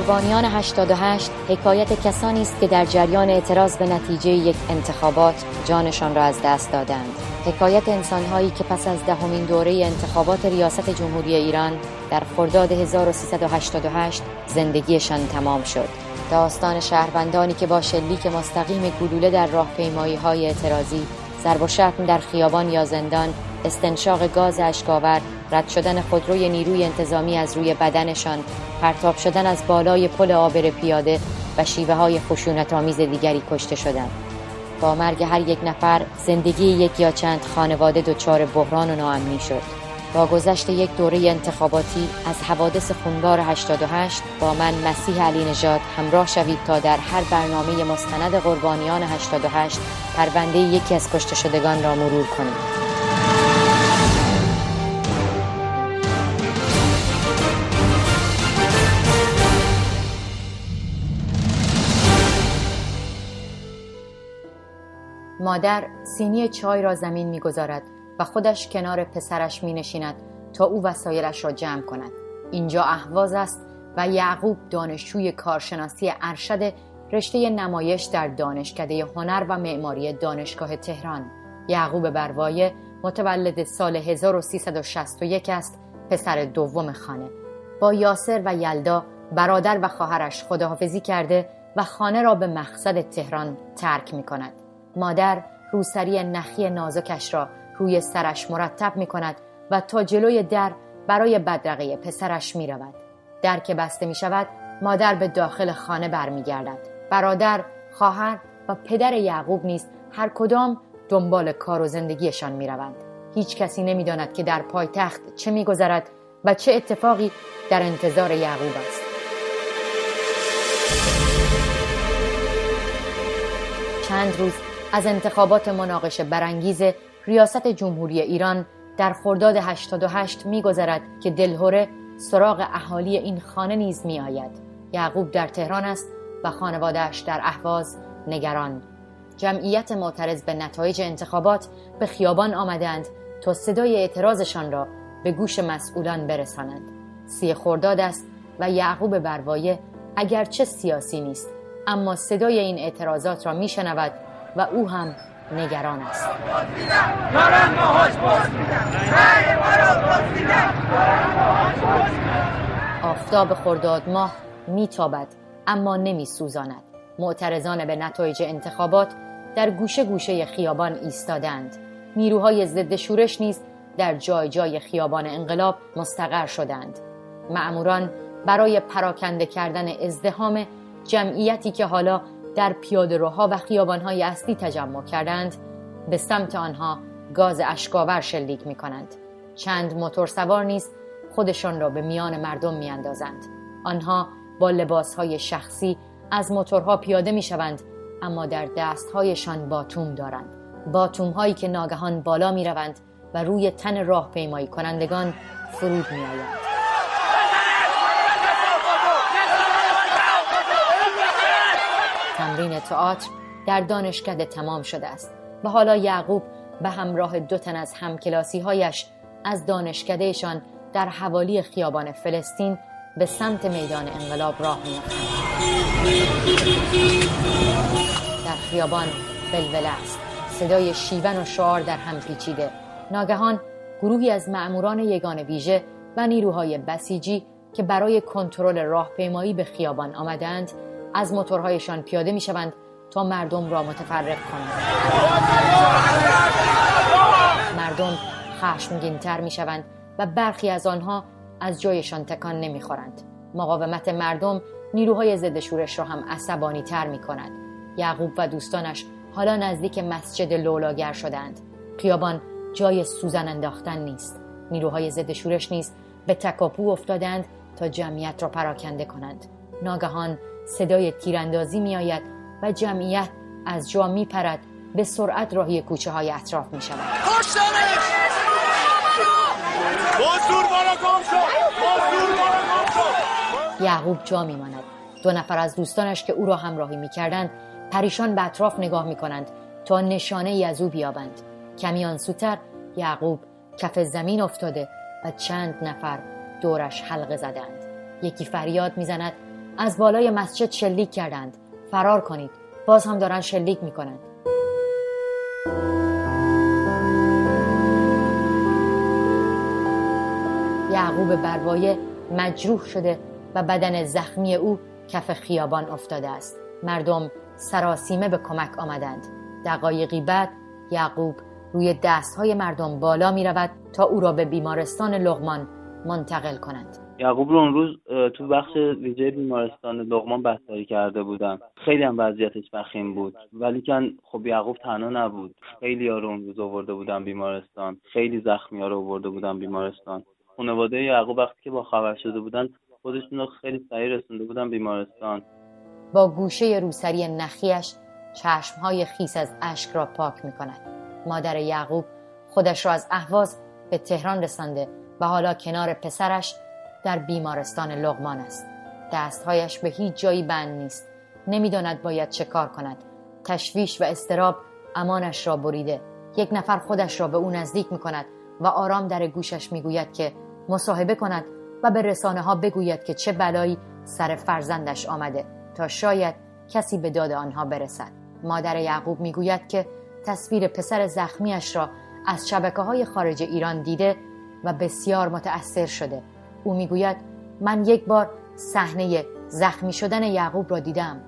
قربانیان 88 حکایت کسانی است که در جریان اعتراض به نتیجه یک انتخابات جانشان را از دست دادند. حکایت انسانهایی که پس از دهمین دوره انتخابات ریاست جمهوری ایران در خرداد 1388 زندگیشان تمام شد. داستان شهروندانی که با شلیک مستقیم گلوله در راهپیمایی های اعتراضی ضرب و در خیابان یا زندان استنشاق گاز اشکاور رد شدن خودروی نیروی انتظامی از روی بدنشان پرتاب شدن از بالای پل آبر پیاده و شیوه های خشونت آمیز دیگری کشته شدند. با مرگ هر یک نفر زندگی یک یا چند خانواده دچار بحران و ناامنی شد. با گذشت یک دوره انتخاباتی از حوادث خونبار 88 با من مسیح علی نژاد همراه شوید تا در هر برنامه مستند قربانیان 88 پرونده یکی از کشته شدگان را مرور کنیم. مادر سینی چای را زمین می‌گذارد و خودش کنار پسرش می نشیند تا او وسایلش را جمع کند. اینجا اهواز است و یعقوب دانشجوی کارشناسی ارشد رشته نمایش در دانشکده هنر و معماری دانشگاه تهران. یعقوب بروایه متولد سال 1361 است پسر دوم خانه. با یاسر و یلدا برادر و خواهرش خداحافظی کرده و خانه را به مقصد تهران ترک می کند مادر روسری نخی نازکش را روی سرش مرتب می کند و تا جلوی در برای بدرقه پسرش می رود. در که بسته می شود مادر به داخل خانه برمیگردد. برادر، خواهر و پدر یعقوب نیز هر کدام دنبال کار و زندگیشان می روند. هیچ کسی نمی داند که در پایتخت چه می گذرد و چه اتفاقی در انتظار یعقوب است. چند روز از انتخابات مناقشه برانگیز ریاست جمهوری ایران در خرداد 88 میگذرد که دلهوره سراغ اهالی این خانه نیز می آید. یعقوب در تهران است و خانوادهش در اهواز نگران. جمعیت معترض به نتایج انتخابات به خیابان آمدند تا صدای اعتراضشان را به گوش مسئولان برسانند. سی خرداد است و یعقوب بروایه اگرچه سیاسی نیست اما صدای این اعتراضات را میشنود و او هم نگران است. آفتاب خرداد ماه میتابد اما نمی سوزاند معترضان به نتایج انتخابات در گوشه گوشه خیابان ایستادند. نیروهای ضد شورش نیز در جای جای خیابان انقلاب مستقر شدند. معموران برای پراکنده کردن ازدهام جمعیتی که حالا در پیاده روها و خیابانهای اصلی تجمع کردند به سمت آنها گاز اشکاور شلیک می کنند. چند موتور سوار نیز خودشان را به میان مردم می اندازند. آنها با لباسهای شخصی از موتورها پیاده می شوند اما در دستهایشان باتوم دارند. باتوم هایی که ناگهان بالا می روند و روی تن راهپیمایی کنندگان فرود می آیند. تمرین تئاتر در دانشکده تمام شده است و حالا یعقوب به همراه دو تن از همکلاسی هایش از دانشکدهشان در حوالی خیابان فلسطین به سمت میدان انقلاب راه میافتند در خیابان بلبله است. صدای شیون و شعار در هم پیچیده. ناگهان گروهی از مأموران یگان ویژه و نیروهای بسیجی که برای کنترل راهپیمایی به خیابان آمدند از موتورهایشان پیاده می شوند تا مردم را متفرق کنند مردم خشمگینتر می شوند و برخی از آنها از جایشان تکان نمی خورند. مقاومت مردم نیروهای ضد شورش را هم عصبانی تر می کند. یعقوب و دوستانش حالا نزدیک مسجد لولاگر شدند. خیابان جای سوزن انداختن نیست. نیروهای ضد شورش نیز به تکاپو افتادند تا جمعیت را پراکنده کنند. ناگهان صدای تیراندازی می آید و جمعیت از جا می پرد به سرعت راهی کوچه های اطراف می شود یعقوب جا می ماند دو نفر از دوستانش که او را همراهی می کردند پریشان به اطراف نگاه می کنند تا نشانه ای از او بیابند. کمی آنسوتر یعقوب کف زمین افتاده و چند نفر دورش حلقه زدند. یکی فریاد می‌زند از بالای مسجد شلیک کردند. فرار کنید. باز هم دارن شلیک می‌کنند. یعقوب بروایه مجروح شده و بدن زخمی او کف خیابان افتاده است. مردم سراسیمه به کمک آمدند. دقایقی بعد یعقوب روی دستهای مردم بالا می رود تا او را به بیمارستان لغمان منتقل کنند. یعقوب رو اون روز تو بخش ویژه بیمارستان لغمان بستری کرده بودم. خیلی هم وضعیتش وخیم بود. ولی کن خب یعقوب تنها نبود. خیلی ها رو اون روز آورده بودم بیمارستان. خیلی زخمی ها رو آورده بودم بیمارستان. خانواده یعقوب وقتی که با خبر شده بودن خودشون رو خیلی سریع رسونده بودن بیمارستان. با گوشه روسری نخیش چشمهای خیس از اشک را پاک می کند مادر یعقوب خودش را از اهواز به تهران رسانده و حالا کنار پسرش در بیمارستان لغمان است. دستهایش به هیچ جایی بند نیست. نمی‌داند باید چه کار کند. تشویش و استراب امانش را بریده. یک نفر خودش را به او نزدیک می کند و آرام در گوشش می گوید که مصاحبه کند و به رسانه ها بگوید که چه بلایی سر فرزندش آمده تا شاید کسی به داد آنها برسد. مادر یعقوب می‌گوید که تصویر پسر زخمیش را از شبکه های خارج ایران دیده و بسیار متأثر شده. او می‌گوید من یک بار صحنه زخمی شدن یعقوب را دیدم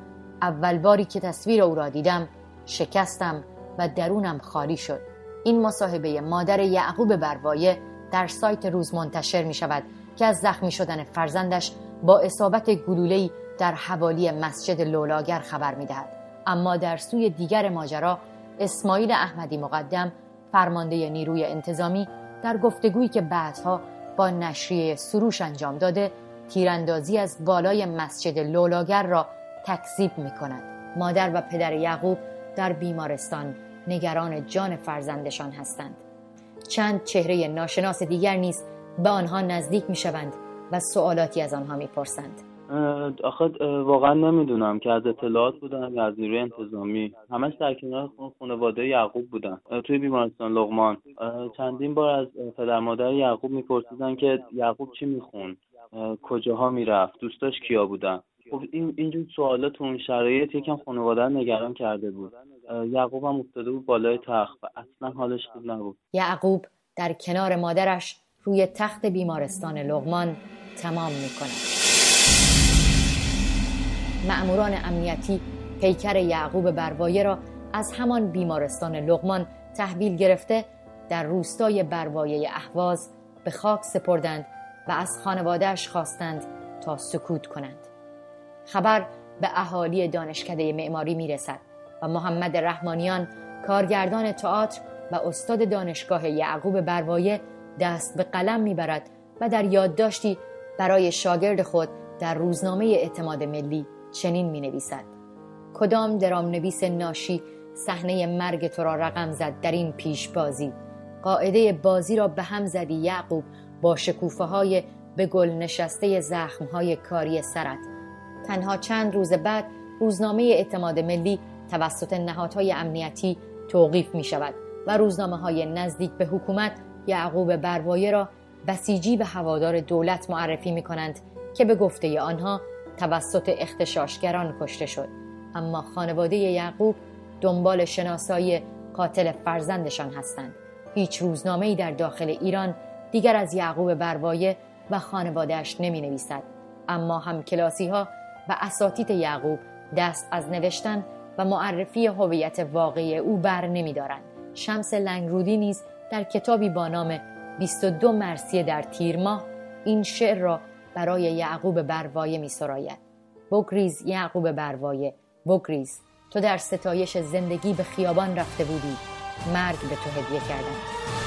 اول باری که تصویر او را دیدم شکستم و درونم خالی شد این مصاحبه مادر یعقوب بروایه در سایت روز منتشر می شود که از زخمی شدن فرزندش با اصابت گلوله‌ای در حوالی مسجد لولاگر خبر می دهد. اما در سوی دیگر ماجرا اسماعیل احمدی مقدم فرمانده نیروی انتظامی در گفتگویی که بعدها با نشریه سروش انجام داده تیراندازی از بالای مسجد لولاگر را تکذیب می کند. مادر و پدر یعقوب در بیمارستان نگران جان فرزندشان هستند. چند چهره ناشناس دیگر نیز به آنها نزدیک می شوند و سوالاتی از آنها می پرسند. آخه واقعا نمی‌دونم که از اطلاعات بودن یا از نیروی انتظامی. همش در کنار خانواده یعقوب بودن. توی بیمارستان لغمان چندین بار از پدر مادر یعقوب میپرسیدن که یعقوب چی میخون؟ کجاها می‌رفت؟ دوستاش کیا بودن؟ خب این اینجور سوالات تو اون شرایط یکم خانواده نگران کرده بود. یعقوب هم افتاده بود بالای تخت و اصلا حالش خوب نبود. یعقوب در کنار مادرش روی تخت بیمارستان لغمان تمام می‌کند. معموران امنیتی پیکر یعقوب بروایه را از همان بیمارستان لغمان تحویل گرفته در روستای بروایه اهواز به خاک سپردند و از خانوادهش خواستند تا سکوت کنند. خبر به اهالی دانشکده معماری می‌رسد و محمد رحمانیان کارگردان تئاتر و استاد دانشگاه یعقوب بروایه دست به قلم می‌برد و در یادداشتی برای شاگرد خود در روزنامه اعتماد ملی چنین می نویسد کدام درام نویس ناشی صحنه مرگ تو را رقم زد در این پیش بازی قاعده بازی را به هم زدی یعقوب با شکوفه های به گل نشسته زخم های کاری سرت. تنها چند روز بعد روزنامه اعتماد ملی توسط نهادهای امنیتی توقیف می شود و روزنامه های نزدیک به حکومت یعقوب بروایه را بسیجی به هوادار دولت معرفی می کنند که به گفته آنها توسط اختشاشگران کشته شد. اما خانواده یعقوب دنبال شناسایی قاتل فرزندشان هستند. هیچ روزنامه در داخل ایران دیگر از یعقوب بروایه و خانوادهش نمی نویسد اما هم کلاسی ها و اساتید یعقوب دست از نوشتن و معرفی هویت واقعی او بر نمی دارند. شمس لنگرودی نیز در کتابی با نام 22 مرسیه در تیر ماه این شعر را برای یعقوب بروایه می سراید. بگریز یعقوب بروایه بگریز تو در ستایش زندگی به خیابان رفته بودی. مرگ به تو هدیه کردن